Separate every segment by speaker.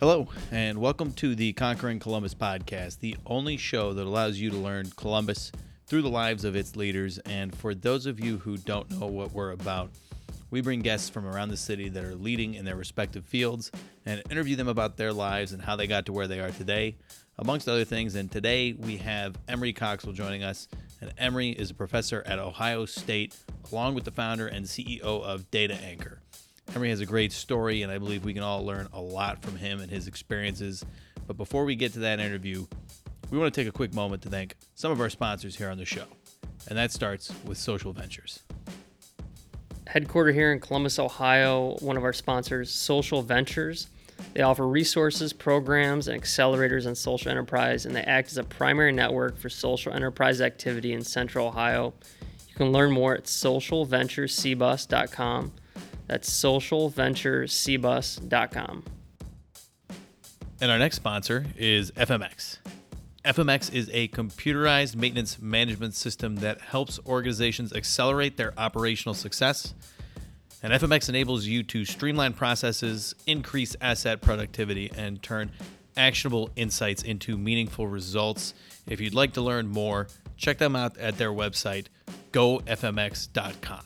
Speaker 1: Hello, and welcome to the Conquering Columbus podcast, the only show that allows you to learn Columbus through the lives of its leaders. And for those of you who don't know what we're about, we bring guests from around the city that are leading in their respective fields and interview them about their lives and how they got to where they are today, amongst other things. And today we have Emery Koksal joining us. And Emery is a professor at Ohio State, along with the founder and CEO of Data Anchor. Emery has a great story, and I believe we can all learn a lot from him and his experiences. But before we get to that interview, we want to take a quick moment to thank some of our sponsors here on the show. And that starts with Social Ventures.
Speaker 2: Headquartered here in Columbus, Ohio, one of our sponsors, Social Ventures. They offer resources, programs, and accelerators in social enterprise, and they act as a primary network for social enterprise activity in Central Ohio. You can learn more at socialventurescbus.com. That's socialventurescbus.com.
Speaker 1: And our next sponsor is FMX. FMX is a computerized maintenance management system that helps organizations accelerate their operational success. And FMX enables you to streamline processes, increase asset productivity, and turn actionable insights into meaningful results. If you'd like to learn more, check them out at their website, gofmx.com.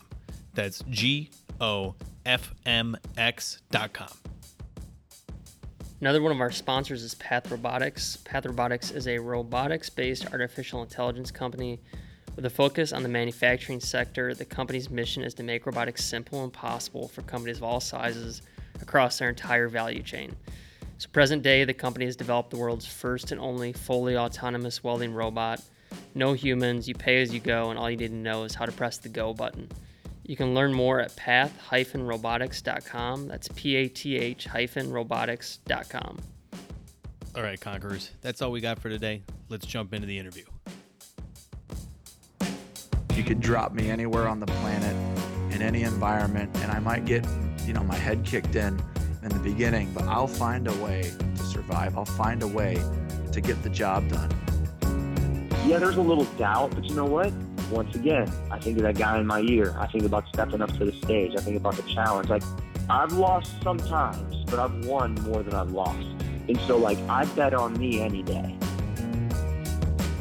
Speaker 1: That's G O F M X.com.
Speaker 2: Another one of our sponsors is Path Robotics. Path Robotics is a robotics based artificial intelligence company with a focus on the manufacturing sector. The company's mission is to make robotics simple and possible for companies of all sizes across their entire value chain. So, present day, the company has developed the world's first and only fully autonomous welding robot. No humans, you pay as you go, and all you need to know is how to press the go button. You can learn more at path-robotics.com. That's P-A-T-H robotics.com.
Speaker 1: All right, Conquerors, that's all we got for today. Let's jump into the interview.
Speaker 3: You could drop me anywhere on the planet in any environment, and I might get, you know, my head kicked in in the beginning, but I'll find a way to survive. I'll find a way to get the job done.
Speaker 4: Yeah, there's a little doubt, but you know what? Once again, I think of that guy in my ear. I think about stepping up to the stage. I think about the challenge. Like, I've lost sometimes, but I've won more than I've lost. And so, like, I bet on me any day.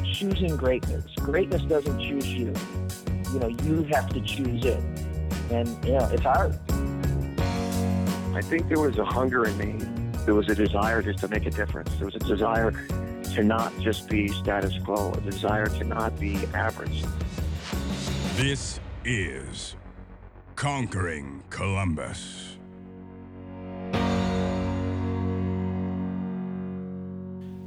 Speaker 5: Choosing greatness. Greatness doesn't choose you. You know, you have to choose it. And, yeah, it's hard.
Speaker 6: I think there was a hunger in me. There was a desire just to make a difference. There was a desire to not just be status quo, a desire to not be average.
Speaker 7: This is Conquering Columbus.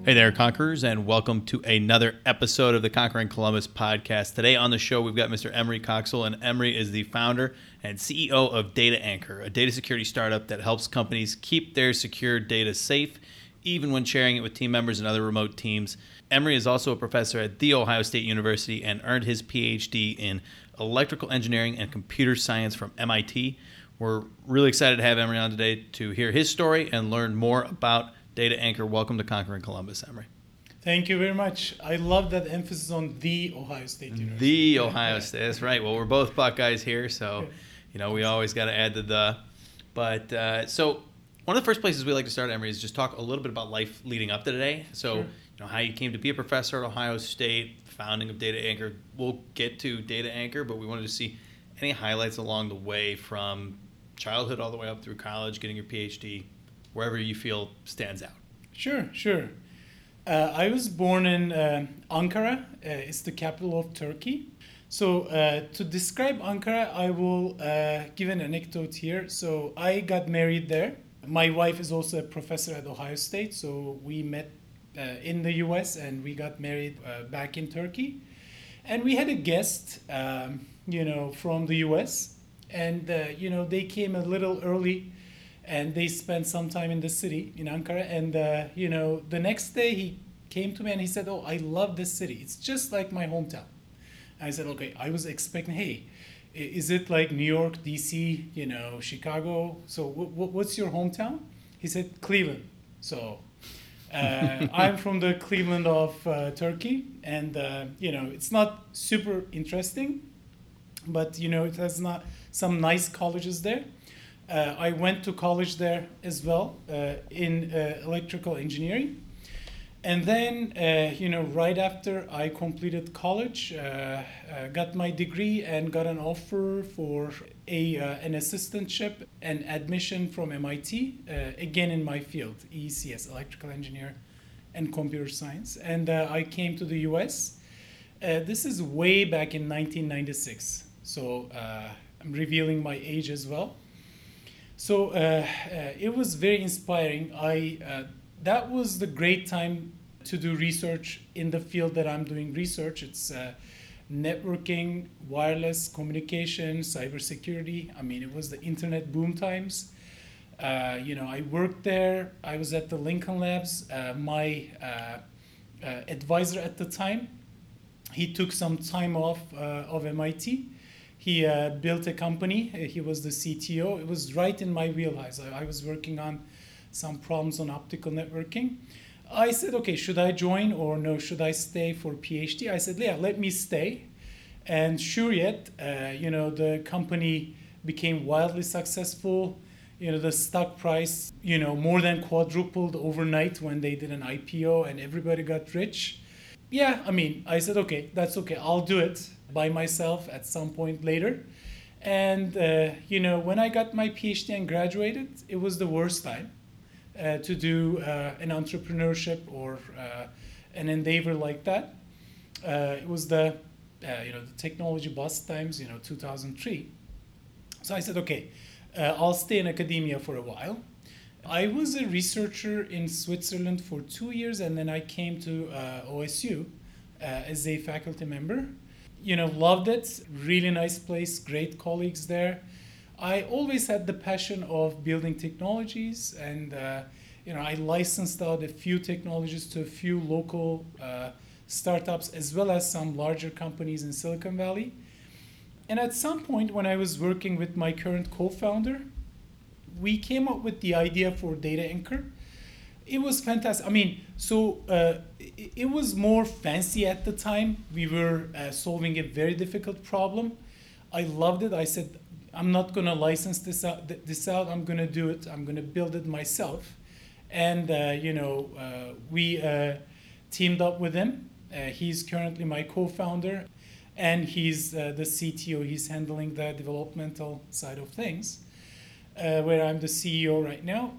Speaker 1: Hey there, Conquerors, and welcome to another episode of the Conquering Columbus podcast. Today on the show, we've got Mr. Emery Koksal, and Emery is the founder and CEO of Data Anchor, a data security startup that helps companies keep their secure data safe, even when sharing it with team members and other remote teams. Emery is also a professor at The Ohio State University and earned his PhD in electrical engineering and computer science from MIT. We're really excited to have Emery on today to hear his story and learn more about Data Anchor. Welcome to Conquering Columbus, Emery.
Speaker 8: Thank you very much. I love that emphasis on the Ohio State University.
Speaker 1: The Ohio State, that's right. Well, we're both Buckeyes here, so you know we always got to add the the. But uh, so one of the first places we like to start, Emery, is just talk a little bit about life leading up to today. So. Sure know how you came to be a professor at Ohio State, founding of Data Anchor. We'll get to Data Anchor, but we wanted to see any highlights along the way from childhood all the way up through college, getting your PhD, wherever you feel stands out.
Speaker 8: Sure, sure. Uh, I was born in uh, Ankara. Uh, it's the capital of Turkey. So uh, to describe Ankara, I will uh, give an anecdote here. So I got married there. My wife is also a professor at Ohio State, so we met in the US and we got married uh, back in Turkey. And we had a guest, um, you know, from the US. And, uh, you know, they came a little early and they spent some time in the city in Ankara. And, uh, you know, the next day he came to me and he said, Oh, I love this city. It's just like my hometown. I said, Okay, I was expecting, hey, is it like New York, DC, you know, Chicago? So, w- w- what's your hometown? He said, Cleveland. So, uh, I'm from the Cleveland of uh, Turkey, and uh, you know it's not super interesting, but you know it has not some nice colleges there. Uh, I went to college there as well uh, in uh, electrical engineering. And then, uh, you know, right after I completed college, uh, uh, got my degree and got an offer for a an assistantship and admission from MIT, again in my field, ECS, electrical engineer and computer science. And I came to the U.S. this is way back in 1996, so I'm revealing my age as well. So uh, uh, it was very inspiring. I uh, that was the great time to do research in the field that I'm doing research. It's uh, networking, wireless communication, cybersecurity. I mean, it was the internet boom times. Uh, you know, I worked there. I was at the Lincoln Labs. Uh, my advisor at the time, he took some time off of MIT he uh, built a company. Uh, he was the CTO. It was right in my wheelhouse. I, I, was working on some problems on optical networking. I said, okay, should I join or no? Should I stay for PhD? I said, yeah, let me stay. And sure yet, uh, you know, the company became wildly successful. You know, the stock price, you know, more than quadrupled overnight when they did an IPO and everybody got rich. Yeah, I mean, I said, okay, that's okay. I'll do it by myself at some point later. And, uh, you know, when I got my PhD and graduated, it was the worst time uh, to do uh, an entrepreneurship or uh, an endeavor like that. Uh, it was the, you know, the technology bust times, you know, 2003. So I said, okay, I'll stay in academia for a while. I was a researcher in Switzerland for two years, and then I came to OSU as a faculty member you know, loved it. Really nice place, great colleagues there. I always had the passion of building technologies, and uh, you know, I licensed out a few technologies to a few local uh, startups as well as some larger companies in Silicon Valley. And at some point, when I was working with my current co-founder, we came up with the idea for Data Anchor it was fantastic. I mean, so uh, it, it, was more fancy at the time. We were uh, solving a very difficult problem. I loved it. I said, I'm not going to license this out. This out. I'm going to do it. I'm going to build it myself. And uh, you know, uh, we uh, teamed up with him. Uh, he's currently my co-founder, and he's the CTO. He's handling the developmental side of things, where I'm the CEO right now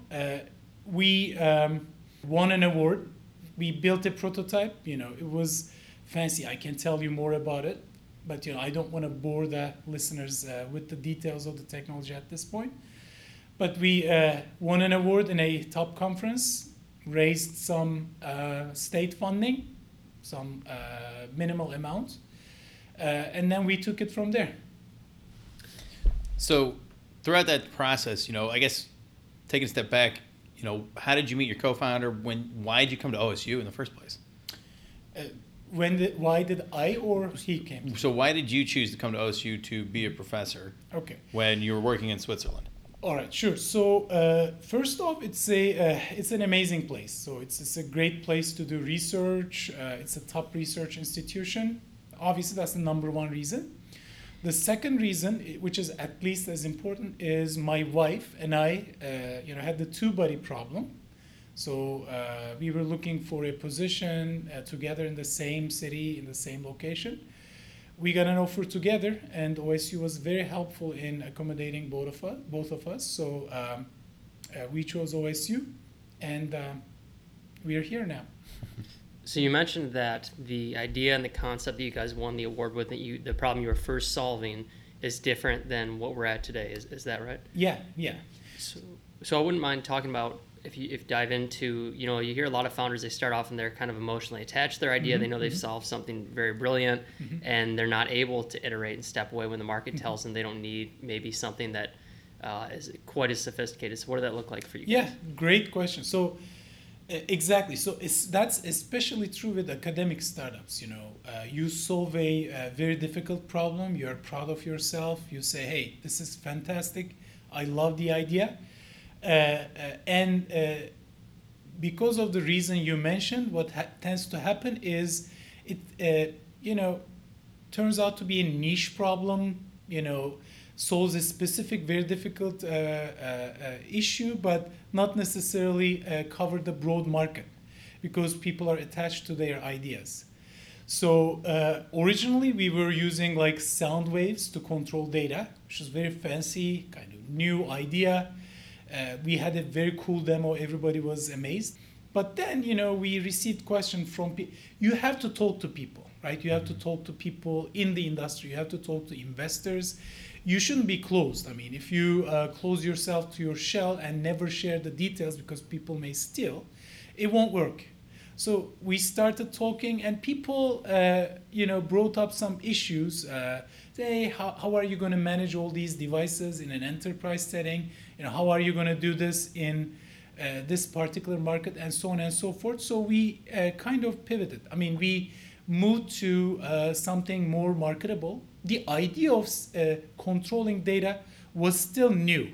Speaker 8: we um, won an award. We built a prototype. You know, it was fancy. I can tell you more about it, but you know, I don't want to bore the listeners uh, with the details of the technology at this point. But we uh, won an award in a top conference, raised some uh, state funding, some uh, minimal amount, uh, and then we took it from there.
Speaker 1: So, throughout that process, you know, I guess taking a step back, you know, how did you meet your co-founder? When, why did you come to OSU in the first place?
Speaker 8: When did, why did I or he came?
Speaker 1: So why did you choose to come to OSU to be a professor?
Speaker 8: Okay.
Speaker 1: When you were working in Switzerland.
Speaker 8: All right, sure. So uh, first off, it's a uh, it's an amazing place. So it's it's a great place to do research. Uh, it's a top research institution. Obviously, that's the number one reason. The second reason, which is at least as important, is my wife and I, uh, you know, had the two-body problem. So uh, we were looking for a position uh, together in the same city, in the same location. We got an offer together, and OSU was very helpful in accommodating both of us. Both of us. So um, uh, we chose OSU, and um, we are here now.
Speaker 2: So you mentioned that the idea and the concept that you guys won the award with, that you the problem you were first solving is different than what we're at today. Is, is that right?
Speaker 8: Yeah, yeah.
Speaker 2: So, so I wouldn't mind talking about if you if dive into you know you hear a lot of founders they start off and they're kind of emotionally attached to their idea mm-hmm, they know they've mm-hmm. solved something very brilliant mm-hmm. and they're not able to iterate and step away when the market mm-hmm. tells them they don't need maybe something that uh, is quite as sophisticated so what did that look like for you
Speaker 8: yeah
Speaker 2: guys?
Speaker 8: great question so Exactly. So that's especially true with academic startups. You know, uh, you solve a, a, very difficult problem. You're proud of yourself. You say, "Hey, this is fantastic. I love the idea," uh, uh, and uh, because of the reason you mentioned, what ha- tends to happen is it, uh, you know, turns out to be a niche problem. You know, solves a specific, very difficult uh, uh, uh, issue, but not necessarily uh, cover the broad market because people are attached to their ideas. So uh, originally we were using like sound waves to control data, which is very fancy, kind of new idea. Uh, we had a very cool demo. Everybody was amazed. But then, you know, we received questions from people. You have to talk to people, right? You have to talk to people in the industry. You have to talk to investors. You shouldn't be closed. I mean, if you uh, close yourself to your shell and never share the details because people may steal, it won't work. So we started talking, and people, uh, you know, brought up some issues. Uh, say, how, how are you going to manage all these devices in an enterprise setting? You know, how are you going to do this in uh, this particular market, and so on and so forth. So we uh, kind of pivoted. I mean, we moved to uh, something more marketable. The idea of uh, controlling data was still new,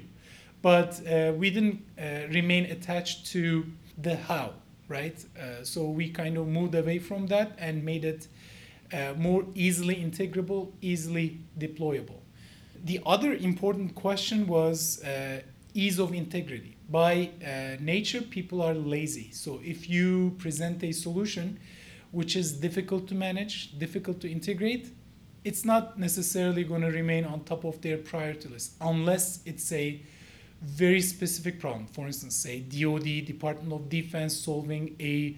Speaker 8: but we didn't remain attached to the how right? Uh, so we kind of moved away from that and made it uh, more easily integrable, easily deployable. The other important question was uh, ease of integrity. By uh, nature, people are lazy. So if you present a solution which is difficult to manage, difficult to integrate, it's not necessarily going to remain on top of their priority list unless it's a very specific problem. For instance, say DoD, Department of Defense, solving a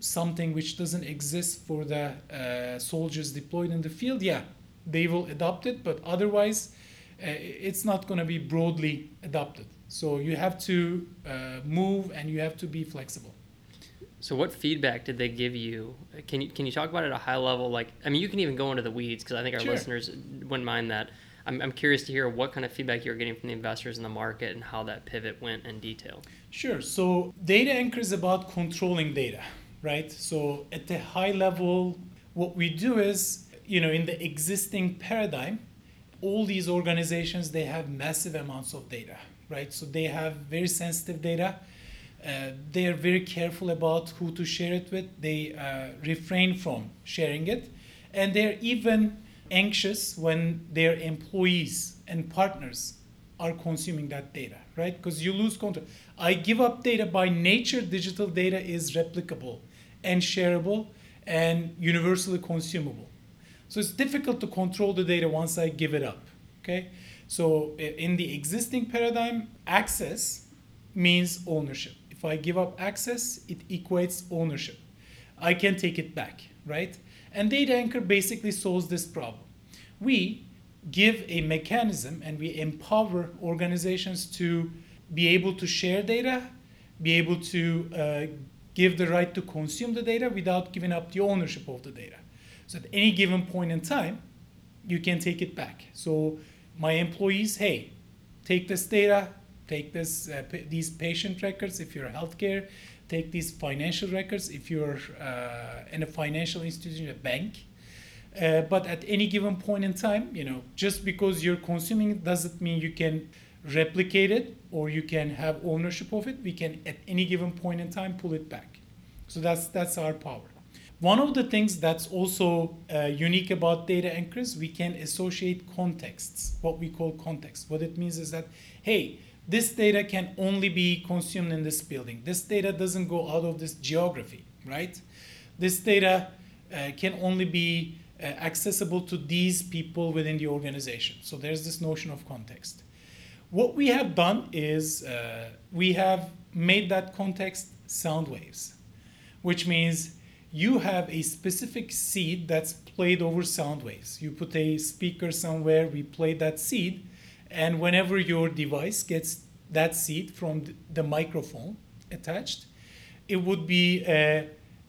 Speaker 8: something which doesn't exist for the uh, soldiers deployed in the field. Yeah, they will adopt it, but otherwise, it's not going to be broadly adopted. So you have to uh, move and you have to be flexible.
Speaker 2: So what feedback did they give you? Can you can you talk about it at a high level? Like, I mean, you can even go into the weeds because I think our sure. listeners wouldn't mind that. I'm, I'm curious to hear what kind of feedback you're getting from the investors in the market and how that pivot went in detail.
Speaker 8: Sure. So, data anchor is about controlling data, right? So, at the high level, what we do is, you know, in the existing paradigm, all these organizations they have massive amounts of data, right? So they have very sensitive data. Uh, they are very careful about who to share it with. They uh, refrain from sharing it, and they're even anxious when their employees and partners are consuming that data, right? Because you lose control. I give up data by nature, digital data is replicable and shareable and universally consumable. So it's difficult to control the data once I give it up, okay? So in the existing paradigm, access means ownership. If I give up access, it equates ownership. I can take it back, right? And Data Anchor basically solves this problem. We give a mechanism and we empower organizations to be able to share data, be able to uh, give the right to consume the data without giving up the ownership of the data. So at any given point in time, you can take it back. So my employees, hey, take this data, take this uh, p- these patient records if you're healthcare, take these financial records if you're uh, in a financial institution, a bank. Uh, but at any given point in time, you know, just because you're consuming it doesn't mean you can replicate it or you can have ownership of it. We can at any given point in time pull it back. So that's that's our power. One of the things that's also uh, unique about data anchors, we can associate contexts, what we call context. What it means is that, hey, this data can only be consumed in this building. This data doesn't go out of this geography, right? This data uh, can only be uh, accessible to these people within the organization. So there's this notion of context. What we have done is uh, we have made that context sound waves, which means you have a specific seed that's played over sound waves. You put a speaker somewhere, we play that seed, and whenever your device gets that seed from the microphone attached, it would be uh,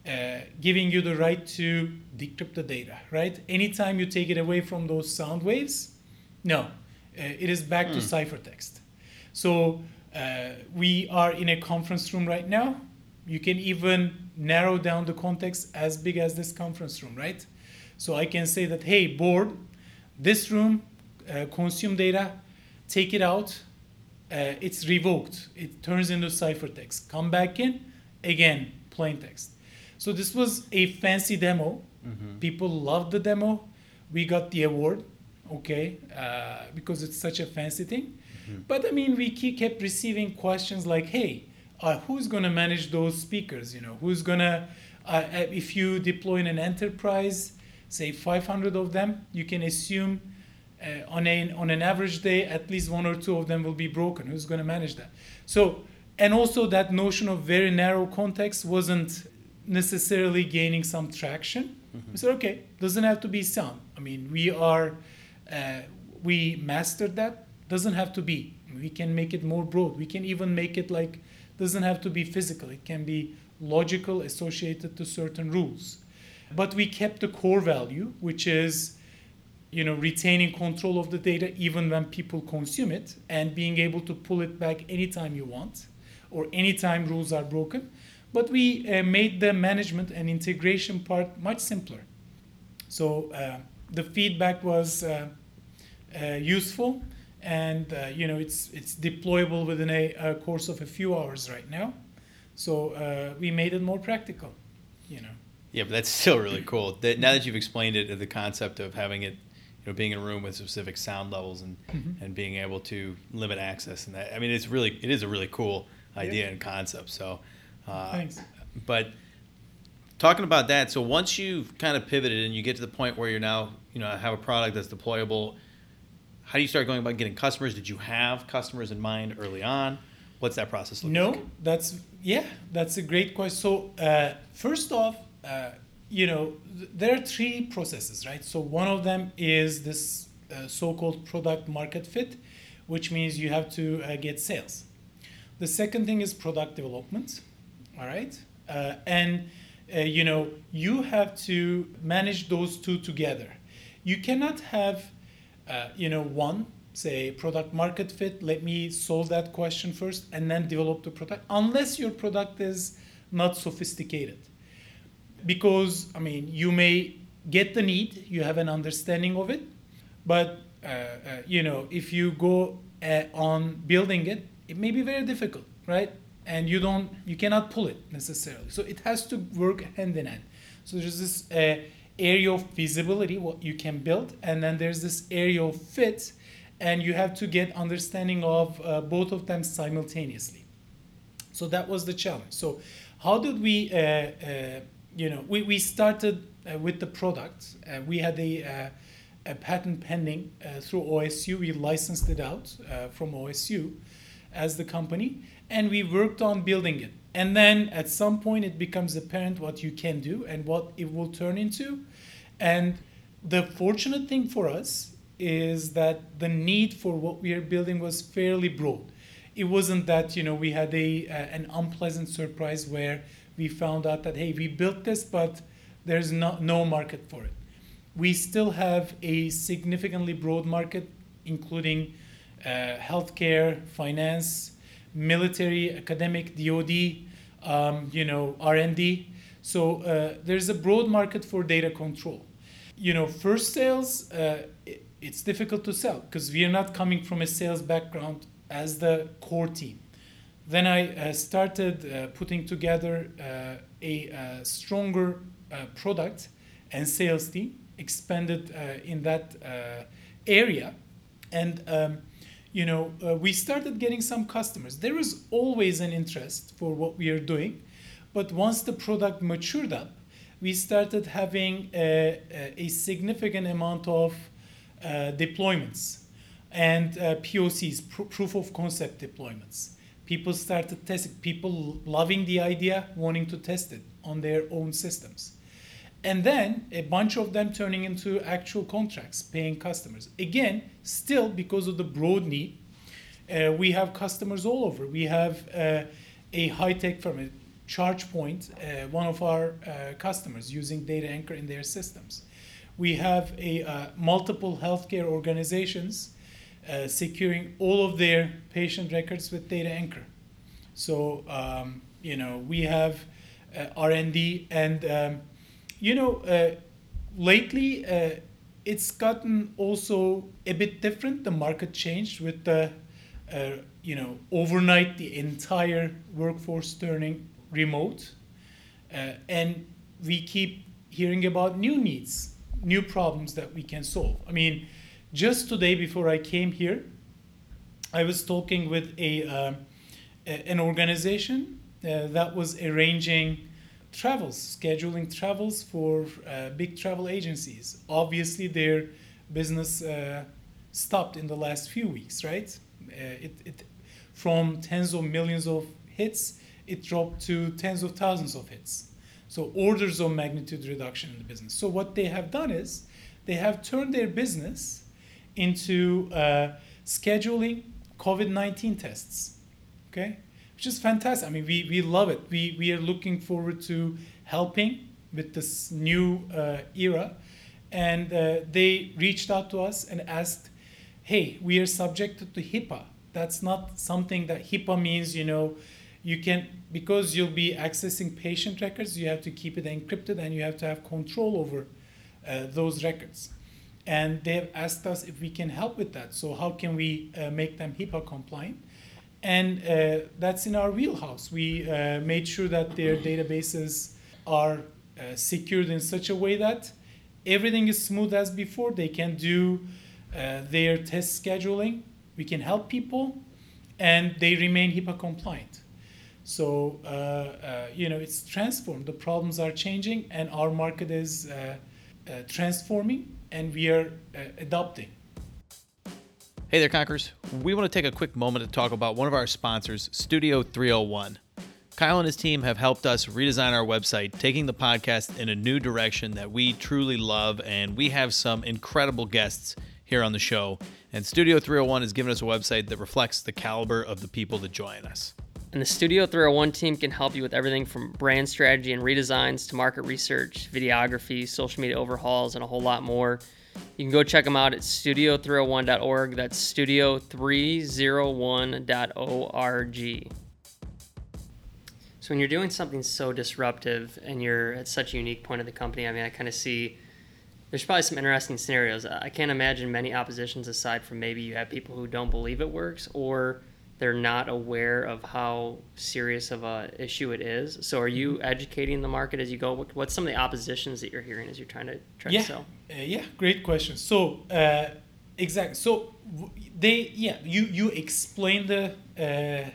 Speaker 8: uh, giving you the right to decrypt the data, right? Anytime you take it away from those sound waves, no, uh, it is back mm. to hmm. ciphertext. So uh, we are in a conference room right now. You can even narrow down the context as big as this conference room, right? So I can say that, hey, board, this room, uh, consume data, take it out, uh, it's revoked. It turns into ciphertext. Come back in, again, plain text. So this was a fancy demo. Mm-hmm. People loved the demo. We got the award. okay, uh, because it's such a fancy thing. But I mean, we keep, kept receiving questions like, "Hey, uh, who's going to manage those speakers? You know, who's going to, uh, uh, if you deploy in an enterprise, say 500 of them, you can assume uh, on a on an average day, at least one or two of them will be broken. Who's going to manage that? So, and also that notion of very narrow context wasn't necessarily gaining some traction. We said, okay, doesn't have to be sound. I mean, we are, uh, we mastered that. Doesn't have to be. We can make it more broad. We can even make it like doesn't have to be physical. It can be logical, associated to certain rules. But we kept the core value, which is, you know, retaining control of the data even when people consume it, and being able to pull it back anytime you want, or anytime rules are broken. But we uh, made the management and integration part much simpler. So uh, the feedback was uh, uh, useful, and uh, you know it's it's deployable within a, a course of a few hours right now. So uh, we made it more practical, you know.
Speaker 1: Yeah, but that's still really cool. That now that you've explained it, the concept of having it, you know, being in a room with specific sound levels and and being able to limit access and that. I mean, it's really it is a really cool idea and concept. So, uh,
Speaker 8: Thanks.
Speaker 1: But talking about that, so once you've kind of pivoted and you get to the point where you're now, you know, have a product that's deployable, how do you start going about getting customers? Did you have customers in mind early on? What's that process look
Speaker 8: No,
Speaker 1: like?
Speaker 8: No, that's yeah, that's a great question. So uh, first off, uh, you know, th- there are three processes, right? So one of them is this uh, so-called product market fit, which means you have to uh, get sales. The second thing is product development, all right, uh, and uh, you know you have to manage those two together. You cannot have, uh, you know, one say product market fit. Let me solve that question first, and then develop the product, unless your product is not sophisticated. Because I mean, you may get the need, you have an understanding of it, but uh, uh, you know, if you go uh, on building it, it may be very difficult, right? And you don't, you cannot pull it necessarily. So it has to work hand in hand. So there's this uh, area of feasibility, what you can build, and then there's this area of fit, and you have to get understanding of uh, both of them simultaneously. So that was the challenge. So how did we, uh, uh, you know, we, we started uh, with the product. Uh, we had a, uh, a patent pending through OSU. We licensed it out from OSU as the company, and we worked on building it. And then at some point, it becomes apparent what you can do and what it will turn into. And the fortunate thing for us is that the need for what we are building was fairly broad. It wasn't that you know we had a uh, an unpleasant surprise where we found out that hey we built this but there's no no market for it. We still have a significantly broad market, including uh, healthcare, finance, military, academic, DoD, um, you know R&D. So uh, there's a broad market for data control. You know, first sales. Uh, it- it's difficult to sell because we are not coming from a sales background as the core team. Then I uh, started uh, putting together uh, a uh, stronger product and sales team, expanded in that area, and um, you know uh, we started getting some customers. There is always an interest for what we are doing, but once the product matured up, we started having a, a- significant amount of uh, deployments and uh, POCs, pr- proof of concept deployments. People started testing, people loving the idea, wanting to test it on their own systems. And then a bunch of them turning into actual contracts, paying customers. Again, still because of the broad need, uh, we have customers all over. We have uh, a high tech firm, a ChargePoint, uh, one of our uh, customers using Data Anchor in their systems. We have a uh, multiple healthcare organizations uh, securing all of their patient records with Data Anchor. So um, you know we have R&D, and um, you know uh, lately uh, it's gotten also a bit different. The market changed with the uh, you know overnight the entire workforce turning remote, uh, and we keep hearing about new needs, new problems that we can solve. I mean, just today before I came here, I was talking with a, uh, an organization uh, that was arranging travels, scheduling travels for uh, big travel agencies. Obviously, their business uh, stopped in the last few weeks, right? Uh, it, it, from tens of millions of hits, it dropped to tens of thousands of hits. So orders of magnitude reduction in the business. So what they have done is they have turned their business into uh, scheduling COVID 19 tests. Okay? Which is fantastic. I mean, we, we love it. We, we are looking forward to helping with this new uh, era. And uh, they reached out to us and asked, hey, we are subjected to HIPAA. That's not something that HIPAA means, you know, you can, because you'll be accessing patient records, you have to keep it encrypted and you have to have control over uh, those records and they have asked us if we can help with that. So how can we uh, make them HIPAA compliant? And uh, that's in our wheelhouse. We uh, made sure that their databases are uh, secured in such a way that everything is smooth as before. They can do uh, their test scheduling. We can help people, and they remain HIPAA compliant. So uh, you know it's transformed. The problems are changing, and our market is transforming and we are uh, adopting.
Speaker 1: Hey there, Conquerors. We want to take a quick moment to talk about one of our sponsors, Studio 301. Kyle and his team have helped us redesign our website, taking the podcast in a new direction that we truly love, and we have some incredible guests here on the show. And Studio 301 has given us a website that reflects the caliber of the people that join us.
Speaker 2: And the Studio 301 team can help you with everything from brand strategy and redesigns to market research, videography, social media overhauls, and a whole lot more. You can go check them out at studio301.org. That's studio301.org. So when you're doing something so disruptive and you're at such a unique point of the company, I mean, I kind of see there's probably some interesting scenarios. I can't imagine many oppositions aside from maybe you have people who don't believe it works or they're not aware of how serious of a issue it is. So, are you mm-hmm. educating the market as you go? What's some of the oppositions that you're hearing as you're trying to try
Speaker 8: yeah.
Speaker 2: to sell?
Speaker 8: Uh, yeah, great question. So, uh, exactly. So, they yeah, you you explain the uh,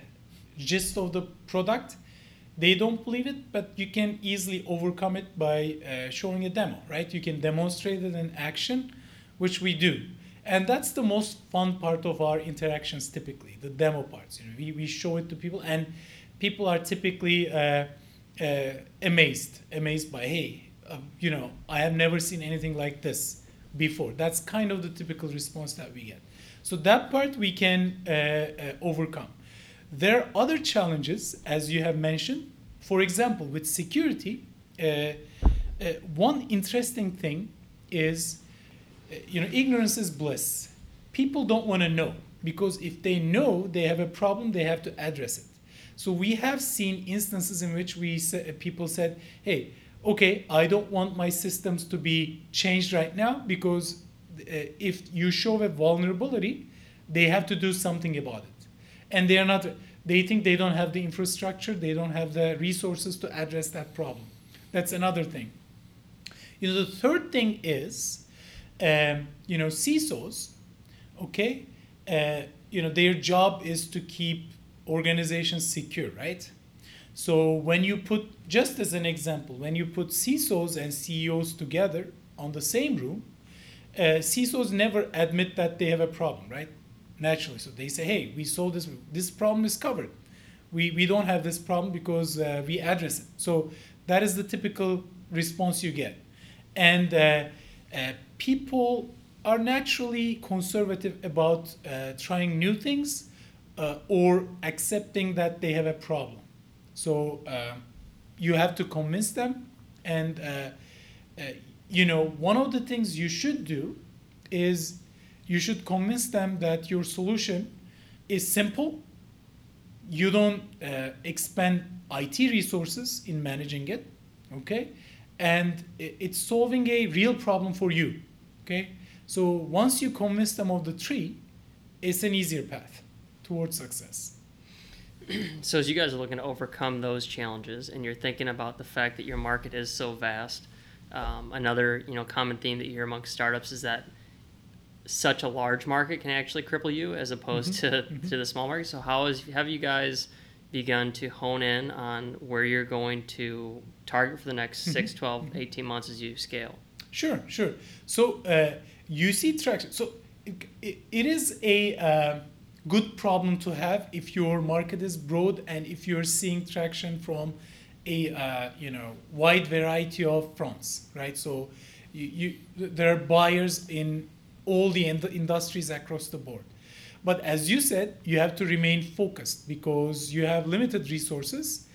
Speaker 8: gist of the product. They don't believe it, but you can easily overcome it by uh, showing a demo, right? You can demonstrate it in action, which we do and that's the most fun part of our interactions typically the demo parts you know. We, we show it to people and people are typically uh, uh, amazed amazed by hey uh, you know i have never seen anything like this before. That's kind of the typical response that we get. So that part we can uh, uh, overcome. There are other challenges as you have mentioned. For example with security uh, one interesting thing is you know, ignorance is bliss. People don't want to know because if they know they have a problem, they have to address it. So we have seen instances in which we people said, "Hey, okay, I don't want my systems to be changed right now because uh, if you show a vulnerability, they have to do something about it, and they are not. They think they don't have the infrastructure, they don't have the resources to address that problem. That's another thing. You know, the third thing is um, you know, CISOs, okay, uh, you know, their job is to keep organizations secure, right? So when you put, just as an example, when you put CISOs and CEOs together on the same room, uh, CISOs never admit that they have a problem, right? Naturally. So they say, hey, we saw this, this problem is covered. We, we don't have this problem because uh, we address it. So that is the typical response you get. And uh, uh people are naturally conservative about uh, trying new things uh, or accepting that they have a problem. So uh, you have to convince them. And, uh, uh, you know, one of the things you should do is you should convince them that your solution is simple. You don't uh, expend IT resources in managing it, okay? And it's solving a real problem for you Okay? So once you convince them of the tree, it's an easier path towards success.
Speaker 2: so as you guys are looking to overcome those challenges and you're thinking about the fact that your market is so vast, um, another you know common theme that you hear amongst startups is that such a large market can actually cripple you as opposed
Speaker 8: Mm-hmm.
Speaker 2: to, to the small market. So how is have you guys begun to hone in on where you're going to target for the next
Speaker 8: Mm-hmm.
Speaker 2: six, 12, 18 months as you scale?
Speaker 8: Sure, sure. So uh, you see traction. So it, it, is a uh, good problem to have if your market is broad and if you're seeing traction from a uh, you know wide variety of fronts, right? So you, you there are buyers in all the ind- industries across the board. But as you said, you have to remain focused because you have limited resources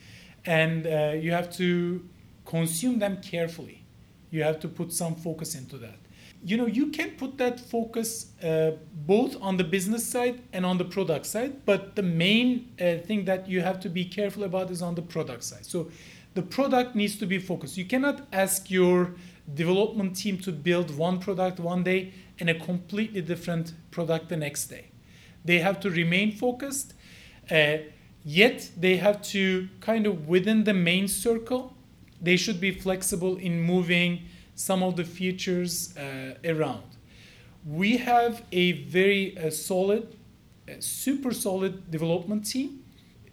Speaker 8: and uh, you have to consume them carefully. You have to put some focus into that. You know, you can put that focus uh, both on the business side and on the product side, but the main uh, thing that you have to be careful about is on the product side. So the product needs to be focused. You cannot ask your development team to build one product one day and a completely different product the next day. They have to remain focused, uh, yet they have to kind of within the main circle, they should be flexible in moving some of the features uh, around. We have a very uh, solid, uh, super solid development team.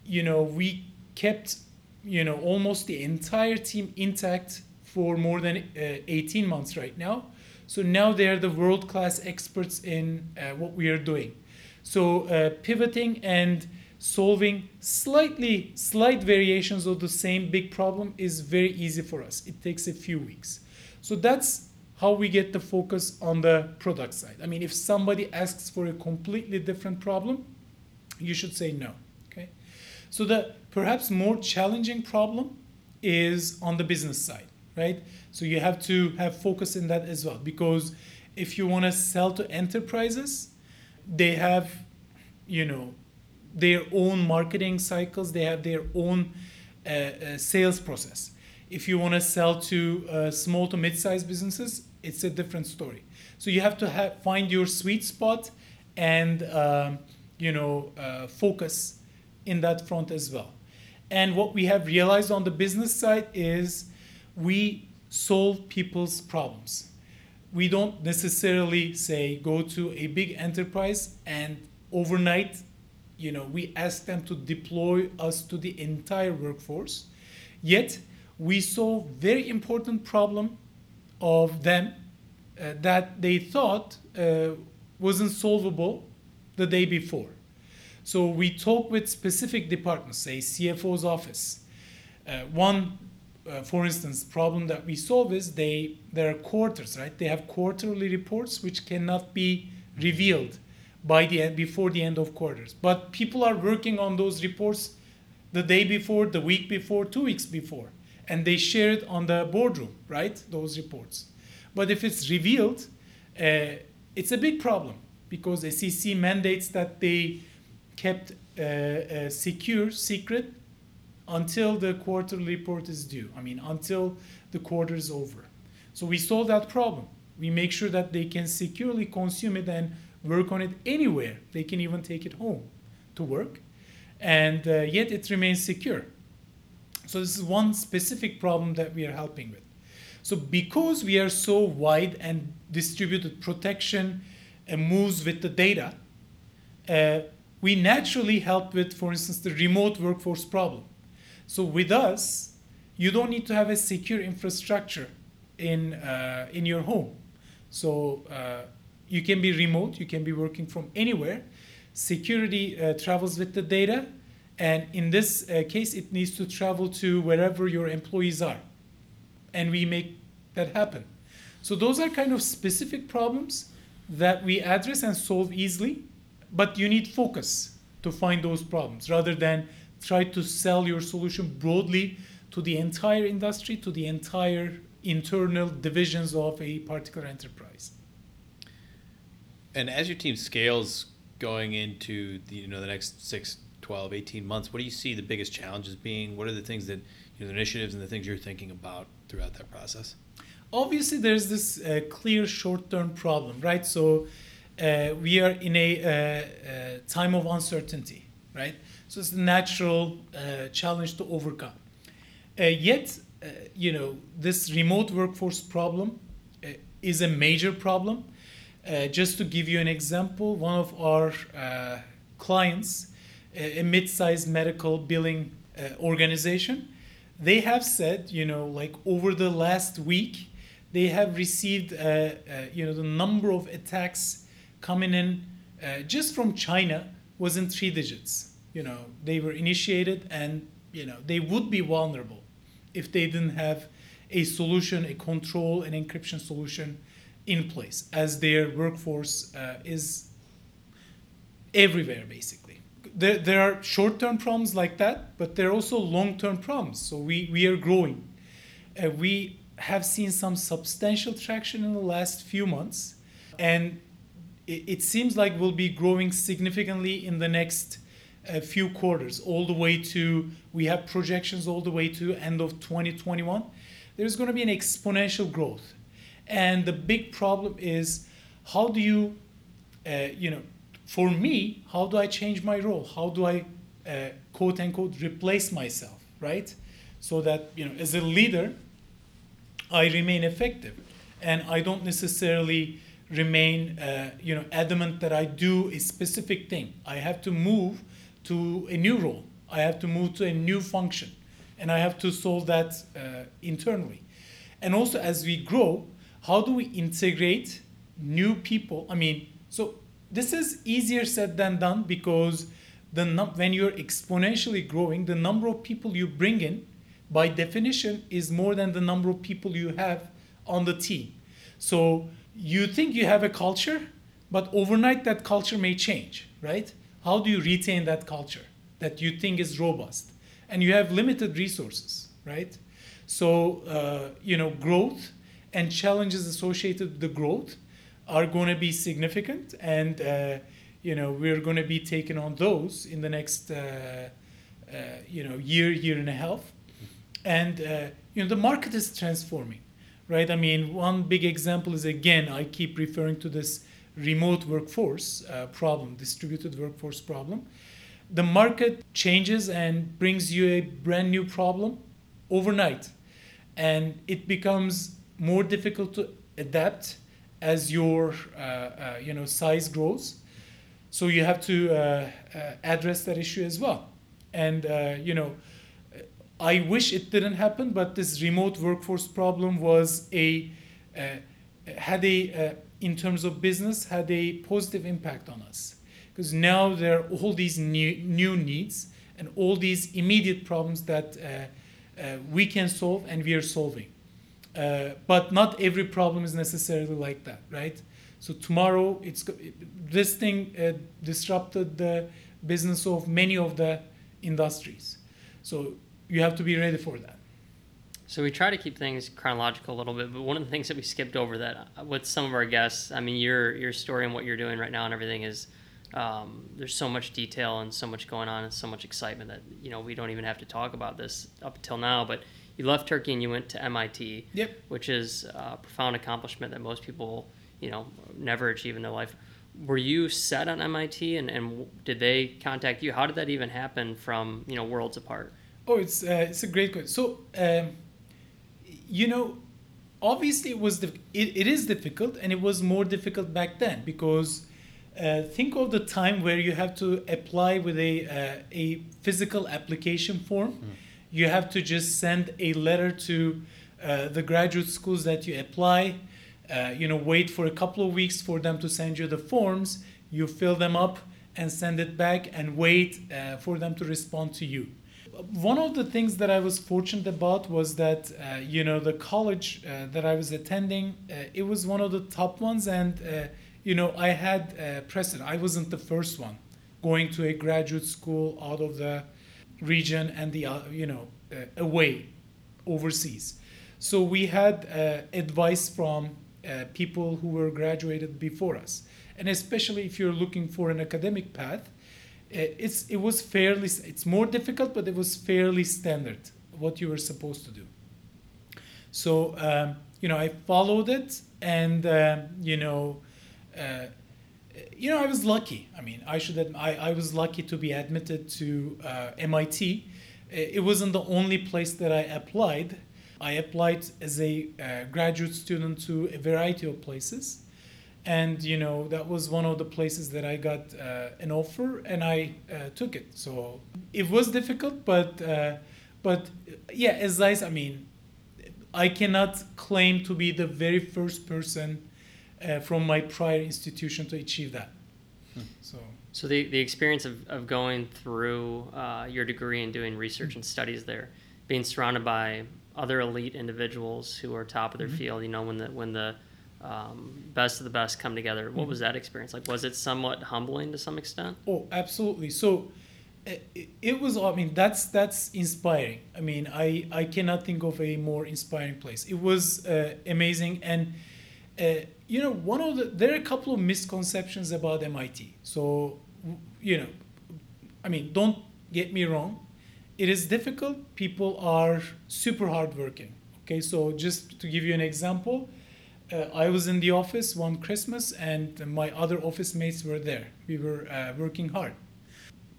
Speaker 8: You know, we kept, you know, almost the entire team intact for more than uh, 18 months right now. So now they are the world class experts in uh, what we are doing. So uh, pivoting and solving slightly slight variations of the same big problem is very easy for us. It takes a few weeks. So that's how we get the focus on the product side. I mean, if somebody asks for a completely different problem, you should say no. Okay. So the perhaps more challenging problem is on the business side, right? So you have to have focus in that as well because if you want to sell to enterprises, they have, you know, their own marketing cycles. They have their own uh, uh, sales process. If you want to sell to uh, small to mid-sized businesses, it's a different story. So you have to have, find your sweet spot and um, you know uh, focus in that front as well. And what we have realized on the business side is we solve people's problems. We don't necessarily say go to a big enterprise and overnight, you know, we ask them to deploy us to the entire workforce. Yet we solve very important problem of them uh, that they thought uh, wasn't solvable the day before. So we talk with specific departments, say CFO's office. Uh, one, uh, for instance, problem that we solve is they there are quarters, right? They have quarterly reports which cannot be revealed by the end, before the end of quarters. But people are working on those reports the day before, the week before, two weeks before, and they share it on the boardroom, right? Those reports. But if it's revealed, uh, it's a big problem because SEC mandates that they kept uh, uh, secure, secret until the quarterly report is due. I mean, until the quarter is over. So we solve that problem. We make sure that they can securely consume it and work on it anywhere. They can even take it home to work, and uh, yet it remains secure. So this is one specific problem that we are helping with. So because we are so wide and distributed, protection uh, moves with the data. Uh, we naturally help with, for instance, the remote workforce problem. So with us, you don't need to have a secure infrastructure in uh, in your home. So uh, you can be remote, you can be working from anywhere. Security uh, travels with the data, and in this uh, case, it needs to travel to wherever your employees are, and we make that happen. So those are kind of specific problems that we address and solve easily, but you need focus to find those problems rather than try to sell your solution broadly to the entire industry, to the entire internal divisions of a particular enterprise.
Speaker 1: And as your team scales going into the, you know the next 6, 12, 18 months, what do you see the biggest challenges being? What are the things that you know, the initiatives and the things you're thinking about throughout that process?
Speaker 8: Obviously, there's this uh, clear short-term problem, right? So uh, we are in a uh, uh, time of uncertainty, right? So it's a natural uh, challenge to overcome. Uh, yet, you know, this remote workforce problem is a major problem. Uh, just to give you an example, one of our uh, clients, a mid-sized medical billing uh, organization, they have said, you know, like over the last week, they have received, uh, uh, you know, the number of attacks coming in just from China was in three digits. You know, they were initiated and, you know, they would be vulnerable if they didn't have a solution, a control, an encryption solution in place, as their workforce uh, is everywhere basically. There, there are short term problems like that, but there are also long term problems. So we, we are growing. Uh, we have seen some substantial traction in the last few months, and it, it seems like we'll be growing significantly in the next uh, few quarters, all the way to we have projections all the way to end of 2021 there's going to be an exponential growth. And the big problem is how do you, uh, you know, for me, how do I change my role? How do I, uh, quote unquote, replace myself, right? So that, you know, as a leader, I remain effective and I don't necessarily remain, uh, you know, adamant that I do a specific thing. I have to move to a new role. I have to move to a new function and I have to solve that uh, internally. And also, as we grow, how do we integrate new people? I mean, so this is easier said than done because the num- when you're exponentially growing, the number of people you bring in, by definition, is more than the number of people you have on the team. So you think you have a culture, but overnight that culture may change, right? How do you retain that culture that you think is robust? and you have limited resources, right? So, uh, you know, growth and challenges associated with the growth are going to be significant, and uh, you know, we're going to be taking on those in the next, uh, uh, you know, year, year and a half, and uh, you know, the market is transforming, right? I mean, one big example is again, I keep referring to this remote workforce uh, problem, distributed workforce problem the market changes and brings you a brand new problem overnight and it becomes more difficult to adapt as your uh, uh, you know size grows. So you have to uh, address that issue as well. And you know i wish it didn't happen but this remote workforce problem was a had a in terms of business had a positive impact on us. Because now there are all these new, new needs and all these immediate problems that uh, uh, we can solve and we are solving. Uh, but not every problem is necessarily like that, right? So tomorrow, it's this thing uh, disrupted the business of many of the industries. So you have to be ready for that.
Speaker 2: So we try to keep things chronological a little bit, but one of the things that we skipped over that uh, with some of our guests, I mean, your your story and what you're doing right now and everything is um, there's so much detail and so much going on and so much excitement that you know we don't even have to talk about this up until now. But you left Turkey and you went to MIT,
Speaker 8: yep.
Speaker 2: which is a profound accomplishment that most people you know never achieve in their life. Were you set on MIT and, and did they contact you? How did that even happen from you know worlds apart?
Speaker 8: Oh, it's uh, it's a great question. So um, you know, obviously it was it, it is difficult and it was more difficult back then because uh, think of the time where you have to apply with a, uh, a physical application form. Mm. You have to just send a letter to uh, the graduate schools that you apply. Uh, you know, wait for a couple of weeks for them to send you the forms. You fill them up and send it back, and wait uh, for them to respond to you. One of the things that I was fortunate about was that you know the college that I was attending, it was one of the top ones, and you know, I had precedent. I wasn't the first one going to a graduate school out of the region and the, uh, you know, uh, away overseas. So we had uh, advice from uh, people who were graduated before us. And especially if you're looking for an academic path, uh, it's, it was fairly, it's more difficult, but it was fairly standard what you were supposed to do. So, um, you know, I followed it and, um, you know, uh, you know, I was lucky. I mean, I should admit, I, I was lucky to be admitted to uh, MIT. It wasn't the only place that I applied. I applied as a uh, graduate student to a variety of places. and you know that was one of the places that I got uh, an offer, and I uh, took it. So it was difficult, but uh, but yeah, as I, I mean, I cannot claim to be the very first person uh, from my prior institution to achieve that. Hmm. So.
Speaker 2: So the, the experience of, of going through uh, your degree and doing research and studies there, being surrounded by other elite individuals who are top of their mm-hmm. field, you know, when the when the um, best of the best come together. What mm-hmm. was that experience like? Was it somewhat humbling to some extent?
Speaker 8: Oh, absolutely. So it, it was. I mean, that's that's inspiring. I mean, I I cannot think of a more inspiring place. It was uh, amazing, and uh, you know, one of the there are a couple of misconceptions about MIT. So you know, I mean, don't get me wrong. It is difficult. People are super hardworking. Okay, so just to give you an example uh, I was in the office one Christmas and my other office mates were there. We were uh, working hard.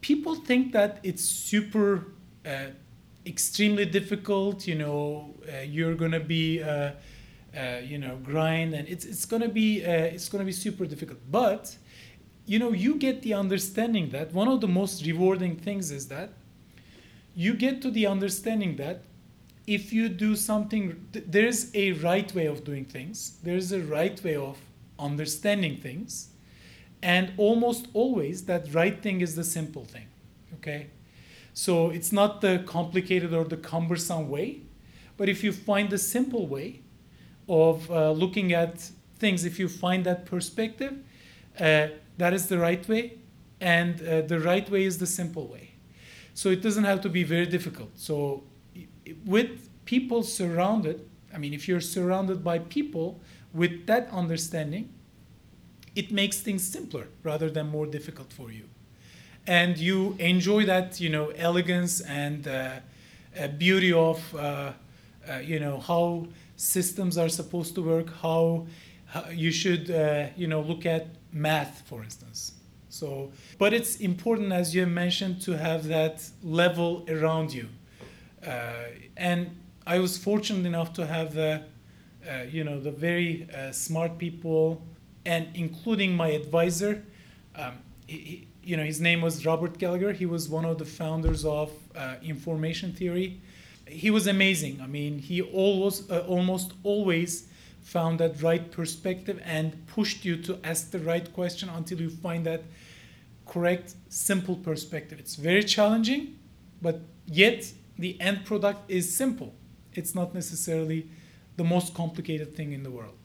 Speaker 8: People think that it's super, uh, extremely difficult. You know, uh, you're gonna be, uh, uh, you know, grind, and it's it's gonna be it's gonna be super difficult. But, you know, you get the understanding that one of the most rewarding things is that you get to the understanding that if you do something, there's a right way of doing things, there's a right way of understanding things, and almost always that right thing is the simple thing. Okay? So it's not the complicated or the cumbersome way, but if you find the simple way of uh, looking at things, if you find that perspective, uh, that is the right way, and uh, the right way is the simple way. So it doesn't have to be very difficult. So with people surrounded, I mean, if you're surrounded by people with that understanding, it makes things simpler rather than more difficult for you. And you enjoy that, you know, elegance and uh, uh, beauty of, uh, you know, how systems are supposed to work, how, how you should, uh, you know, look at math, for instance. So, but it's important, as you mentioned, to have that level around you uh, and I was fortunate enough to have the, uh, you know, the very uh, smart people, and including my advisor. Um, he, you know, his name was Robert Gallager. He was one of the founders of uh, information theory. He was amazing. I mean, he always, uh, almost always found that right perspective and pushed you to ask the right question until you find that correct, simple perspective. It's very challenging, but yet the end product is simple. It's not necessarily the most complicated thing in the world.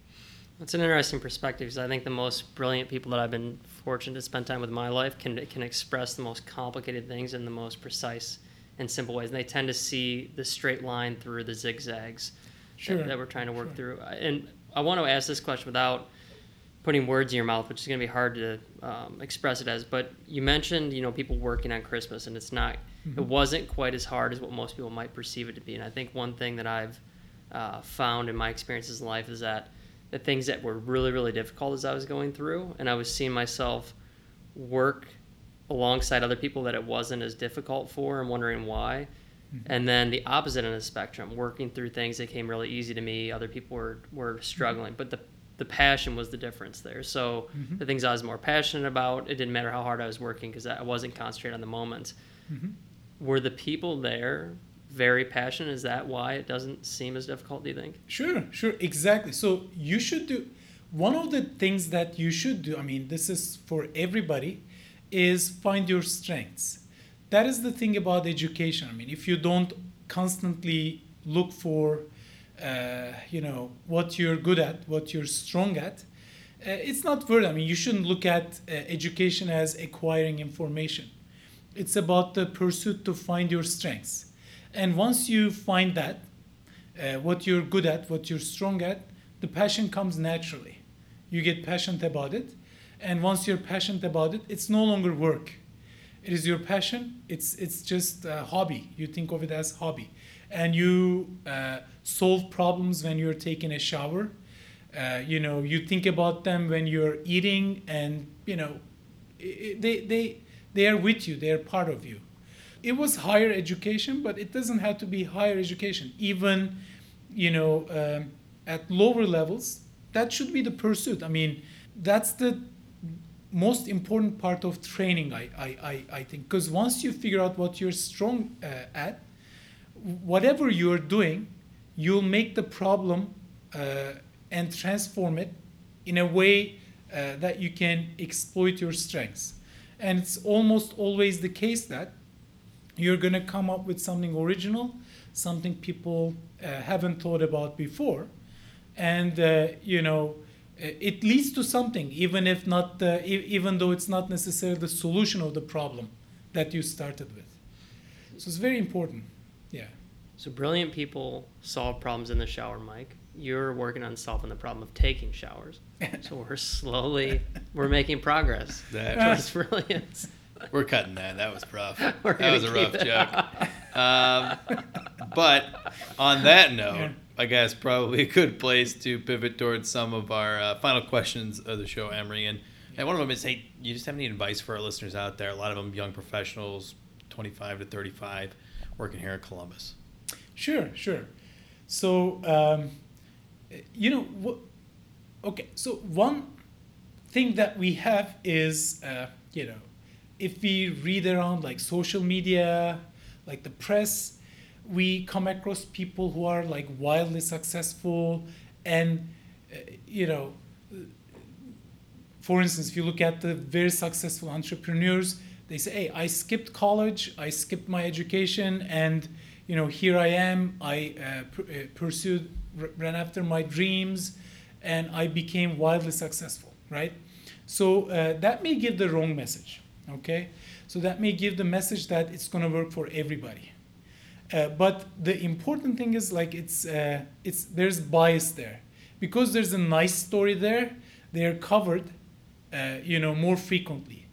Speaker 2: That's an interesting perspective because I think the most brilliant people that I've been fortunate to spend time with in my life can can express the most complicated things in the most precise and simple ways. And they tend to see the straight line through the zigzags sure. that, that, we're trying to work sure. through. And I want to ask this question without putting words in your mouth, which is going to be hard to um, express it as. But you mentioned, you know, people working on Christmas, and it's not, mm-hmm. it wasn't quite as hard as what most people might perceive it to be. And I think one thing that I've uh, found in my experiences in life is that the things that were really, really difficult as I was going through, and I was seeing myself work alongside other people that it wasn't as difficult for, and wondering why. Mm-hmm. And then the opposite end of the spectrum, working through things that came really easy to me, other people were, were struggling. Mm-hmm. But the the passion was the difference there. So mm-hmm. the things I was more passionate about, it didn't matter how hard I was working because I wasn't concentrated on the moment. Mm-hmm. Were the people there very passionate? Is that why it doesn't seem as difficult? Do you think?
Speaker 8: Sure, sure, exactly. So you should do one of the things that you should do. I mean, this is for everybody, is find your strengths. That is the thing about education. I mean, if you don't constantly look for uh, you know what you're good at, what you're strong at. Uh, it's not worth. I mean, you shouldn't look at uh, education as acquiring information. It's about the pursuit to find your strengths, and once you find that, uh, what you're good at, what you're strong at, the passion comes naturally. You get passionate about it, and once you're passionate about it, it's no longer work. It is your passion. It's it's just a hobby. You think of it as hobby and you uh, solve problems when you're taking a shower. Uh, you know, you think about them when you're eating, and you know, they they they are with you. They are part of you. It was higher education, but it doesn't have to be higher education. Even, you know, um, at lower levels, that should be the pursuit. I mean, that's the most important part of training, I, I, I, I think. Because once you figure out what you're strong uh, at, whatever you're doing, you'll make the problem uh, and transform it in a way uh, that you can exploit your strengths. And it's almost always the case that you're going to come up with something original, something people uh, haven't thought about before. And, uh, you know, it leads to something, even if not, the, even though it's not necessarily the solution of the problem that you started with. So it's very important. Yeah.
Speaker 2: So brilliant people solve problems in the shower, Mike. You're working on solving the problem of taking showers. So we're slowly we're making progress
Speaker 1: That
Speaker 2: towards brilliance.
Speaker 1: We're cutting that. That was rough. that was a rough joke. Um, but on that note,
Speaker 8: Yeah.
Speaker 1: I guess probably a good place to pivot towards some of our uh, final questions of the show, Emery. And, and one of them is, hey, you just have any advice for our listeners out there? A lot of them young professionals, 25 to 35, working here in Columbus.
Speaker 8: Sure, sure. So, um, you know, okay, so one thing that we have is, uh, you know, if we read around like social media, like the press, we come across people who are like wildly successful and, uh, you know, for instance, if you look at the very successful entrepreneurs, they say, "Hey, I skipped college, I skipped my education, and you know, here I am. I uh, pr- uh, pursued, r- ran after my dreams, and I became wildly successful." Right? So uh, that may give the wrong message. Okay, so that may give the message that it's going to work for everybody. Uh, but the important thing is like it's uh, it's there's bias there because there's a nice story there. They're covered, uh, you know, more frequently.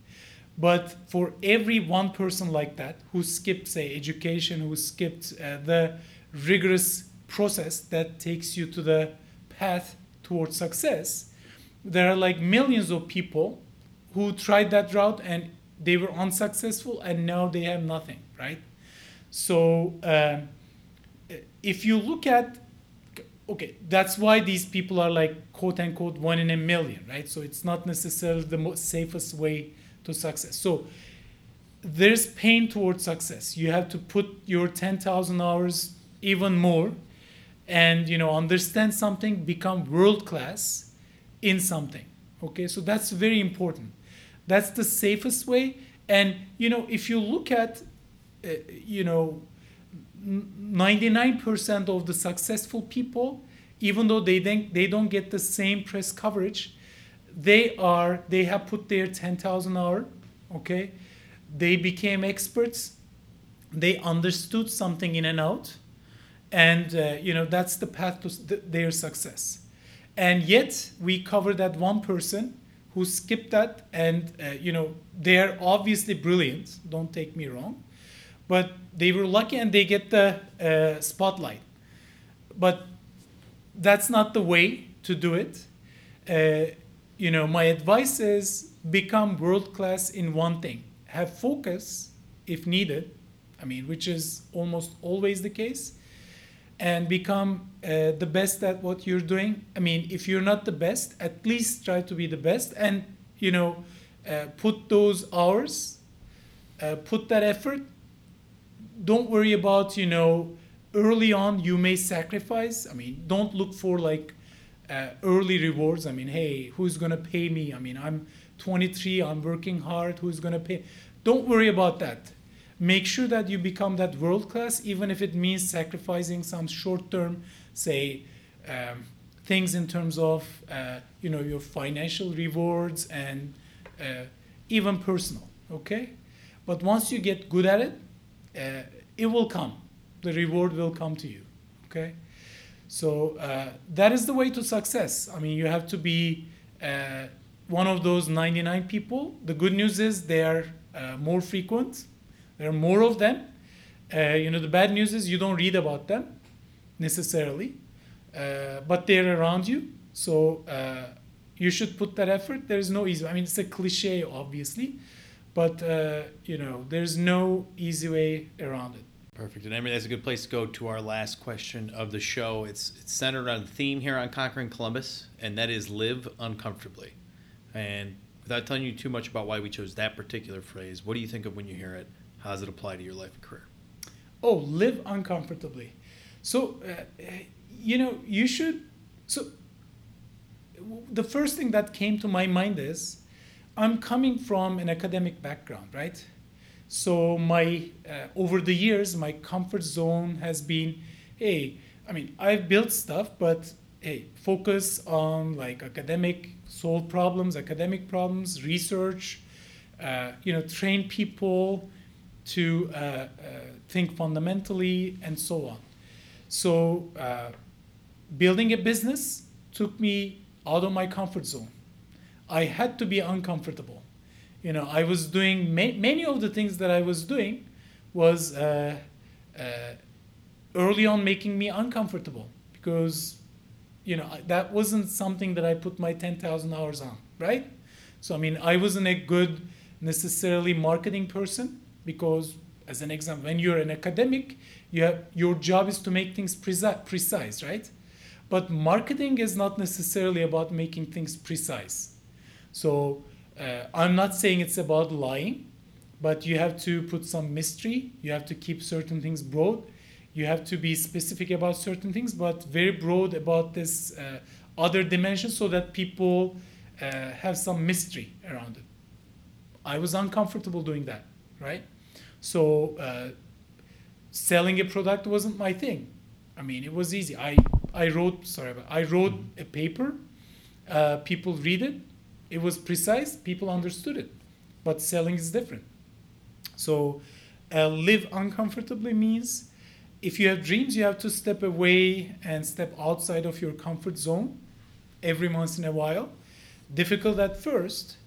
Speaker 8: But for every one person like that who skipped, say, education, who skipped uh, the rigorous process that takes you to the path towards success, there are like millions of people who tried that route and they were unsuccessful and now they have nothing, right? So um, if you look at, okay, that's why these people are like quote unquote one in a million, right? So it's not necessarily the most safest way to success. So there's pain towards success. You have to put your 10,000 hours even more and you know understand something become world class in something okay so that's very important that's the safest way and you know if you look at uh, you know 99% of the successful people even though they think they don't get the same press coverage they are they have put their 10,000 hour okay? They became experts. They understood something in and out. And uh, you know that's the path to th- their success. And yet we cover that one person who skipped that and uh, you know they're obviously brilliant. Don't take me wrong but they were lucky and they get the uh, spotlight but that's not the way to do it uh, you know my advice is become world class in one thing have focus if needed i mean which is almost always the case and become uh, the best at what you're doing. I mean, if you're not the best, at least try to be the best and, you know, uh, put those hours, uh, put that effort. Don't worry about, you know, early on you may sacrifice. I mean, don't look for like uh, early rewards. I mean, hey, who's going to pay me? I mean, I'm 23, I'm working hard, who's going to pay? Don't worry about that make sure that you become that world class, even if it means sacrificing some short term, say, um, things in terms of uh, you know your financial rewards and uh, even personal. Okay, but once you get good at it, uh, it will come. The reward will come to you. Okay, so uh, that is the way to success. I mean, you have to be uh, one of those 99 people. The good news is they are uh, more frequent there are more of them. Uh, you know, the bad news is you don't read about them necessarily, uh, but they're around you. So you should put that effort. There's no easy. I mean, it's a cliche, obviously, but uh, you know, there's no easy way around it.
Speaker 1: Perfect. And I mean, that's a good place to go to our last question of the show. It's it's centered on theme here on Conquering Columbus, and that is live uncomfortably. And without telling you too much about why we chose that particular phrase, what do you think of when you hear it? How does it apply to your life and career?
Speaker 8: Oh, live uncomfortably. So, uh, you know, you should. So, the first thing that came to my mind is I'm coming from an academic background, right? So, my uh, over the years, my comfort zone has been, hey, I mean, I've built stuff, but hey, focus on like academic, solve problems, academic problems, research, uh, you know, train people to uh, uh, think fundamentally and so on. So, uh, building a business took me out of my comfort zone. I had to be uncomfortable. You know, I was doing ma- many of the things that I was doing was uh, uh, early on making me uncomfortable because you know that wasn't something that I put my 10,000 hours on, right? So I mean, I wasn't a good necessarily marketing person because as an example, when you're an academic, you have, your job is to make things preci- precise, right? But marketing is not necessarily about making things precise. So uh, I'm not saying it's about lying, but you have to put some mystery. You have to keep certain things broad. You have to be specific about certain things, but very broad about this uh, other dimension so that people uh, have some mystery around it. I was uncomfortable doing that, right? So uh, selling a product wasn't my thing. I mean, it was easy. I, I wrote, sorry, I wrote a paper. Uh, people read it. It was precise. People understood it. But selling is different. So uh, live uncomfortably means if you have dreams, you have to step away and step outside of your comfort zone every once in a while. Difficult at first,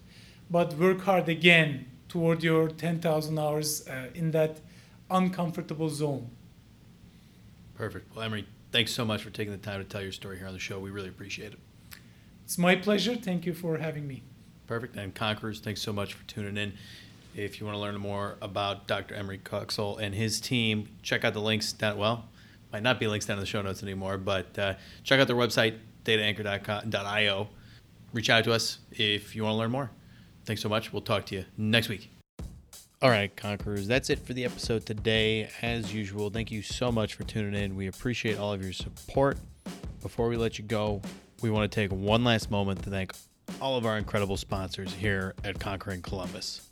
Speaker 8: but work hard again toward your 10,000 hours uh, in that uncomfortable zone.
Speaker 1: Perfect. Well, Emery, thanks so much for taking the time to tell your story here on the show. We really appreciate it.
Speaker 8: It's my pleasure. Thank you for having me.
Speaker 1: Perfect. And Conquerors, thanks so much for tuning in. If you want to learn more about Dr. Emery Koksal and his team, check out the links down. Well, might not be links down in the show notes anymore, but uh, check out their website, dataanchor.io. Reach out to us if you want to learn more. Thanks so much. We'll talk to you next week. All right, Conquerors, that's it for the episode today. As usual, thank you so much for tuning in. We appreciate all of your support. Before we let you go, we want to take one last moment to thank all of our incredible sponsors here at Conquering Columbus.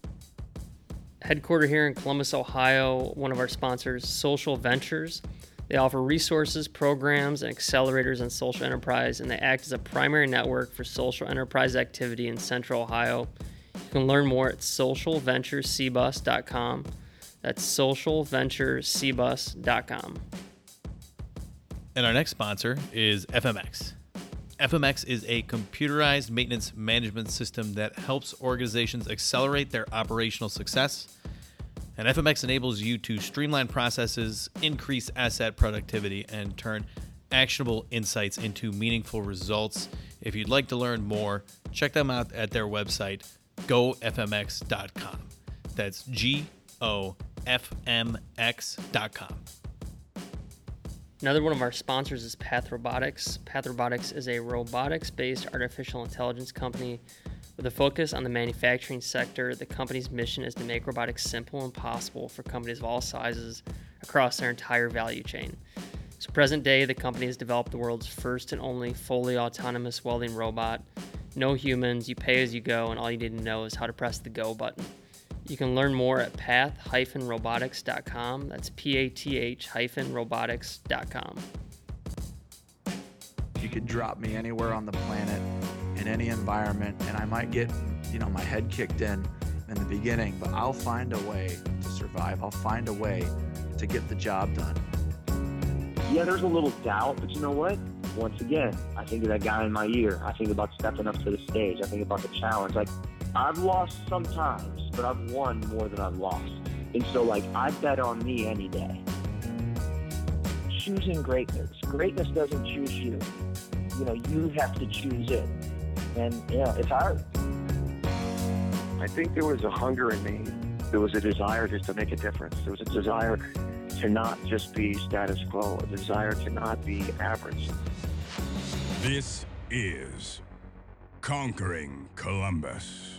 Speaker 2: Headquartered here in Columbus, Ohio, one of our sponsors, Social Ventures. They offer resources, programs, and accelerators in social enterprise, and they act as a primary network for social enterprise activity in Central Ohio. You can learn more at socialventurescbus.com. That's socialventurescbus.com.
Speaker 1: And our next sponsor is FMX. FMX is a computerized maintenance management system that helps organizations accelerate their operational success. And FMX enables you to streamline processes, increase asset productivity, and turn actionable insights into meaningful results. If you'd like to learn more, check them out at their website, gofmx.com. That's G O F M X.com.
Speaker 2: Another one of our sponsors is Path Robotics. Path Robotics is a robotics based artificial intelligence company with a focus on the manufacturing sector. The company's mission is to make robotics simple and possible for companies of all sizes across their entire value chain. So, present day, the company has developed the world's first and only fully autonomous welding robot. No humans, you pay as you go, and all you need to know is how to press the go button. You can learn more at path-robotics.com. That's P-A-T-H-robotics.com.
Speaker 3: You could drop me anywhere on the planet in any environment and I might get, you know, my head kicked in in the beginning, but I'll find a way to survive. I'll find a way to get the job done.
Speaker 4: Yeah, there's a little doubt, but you know what? Once again, I think of that guy in my ear. I think about stepping up to the stage. I think about the challenge. Like, I've lost sometimes, but I've won more than I've lost. And so, like, I bet on me any day.
Speaker 5: Choosing greatness. Greatness doesn't choose you. You know, you have to choose it. And, you know, it's hard.
Speaker 6: I think there was a hunger in me. There was a desire just to make a difference. There was a desire to not just be status quo, a desire to not be average.
Speaker 7: This is Conquering Columbus.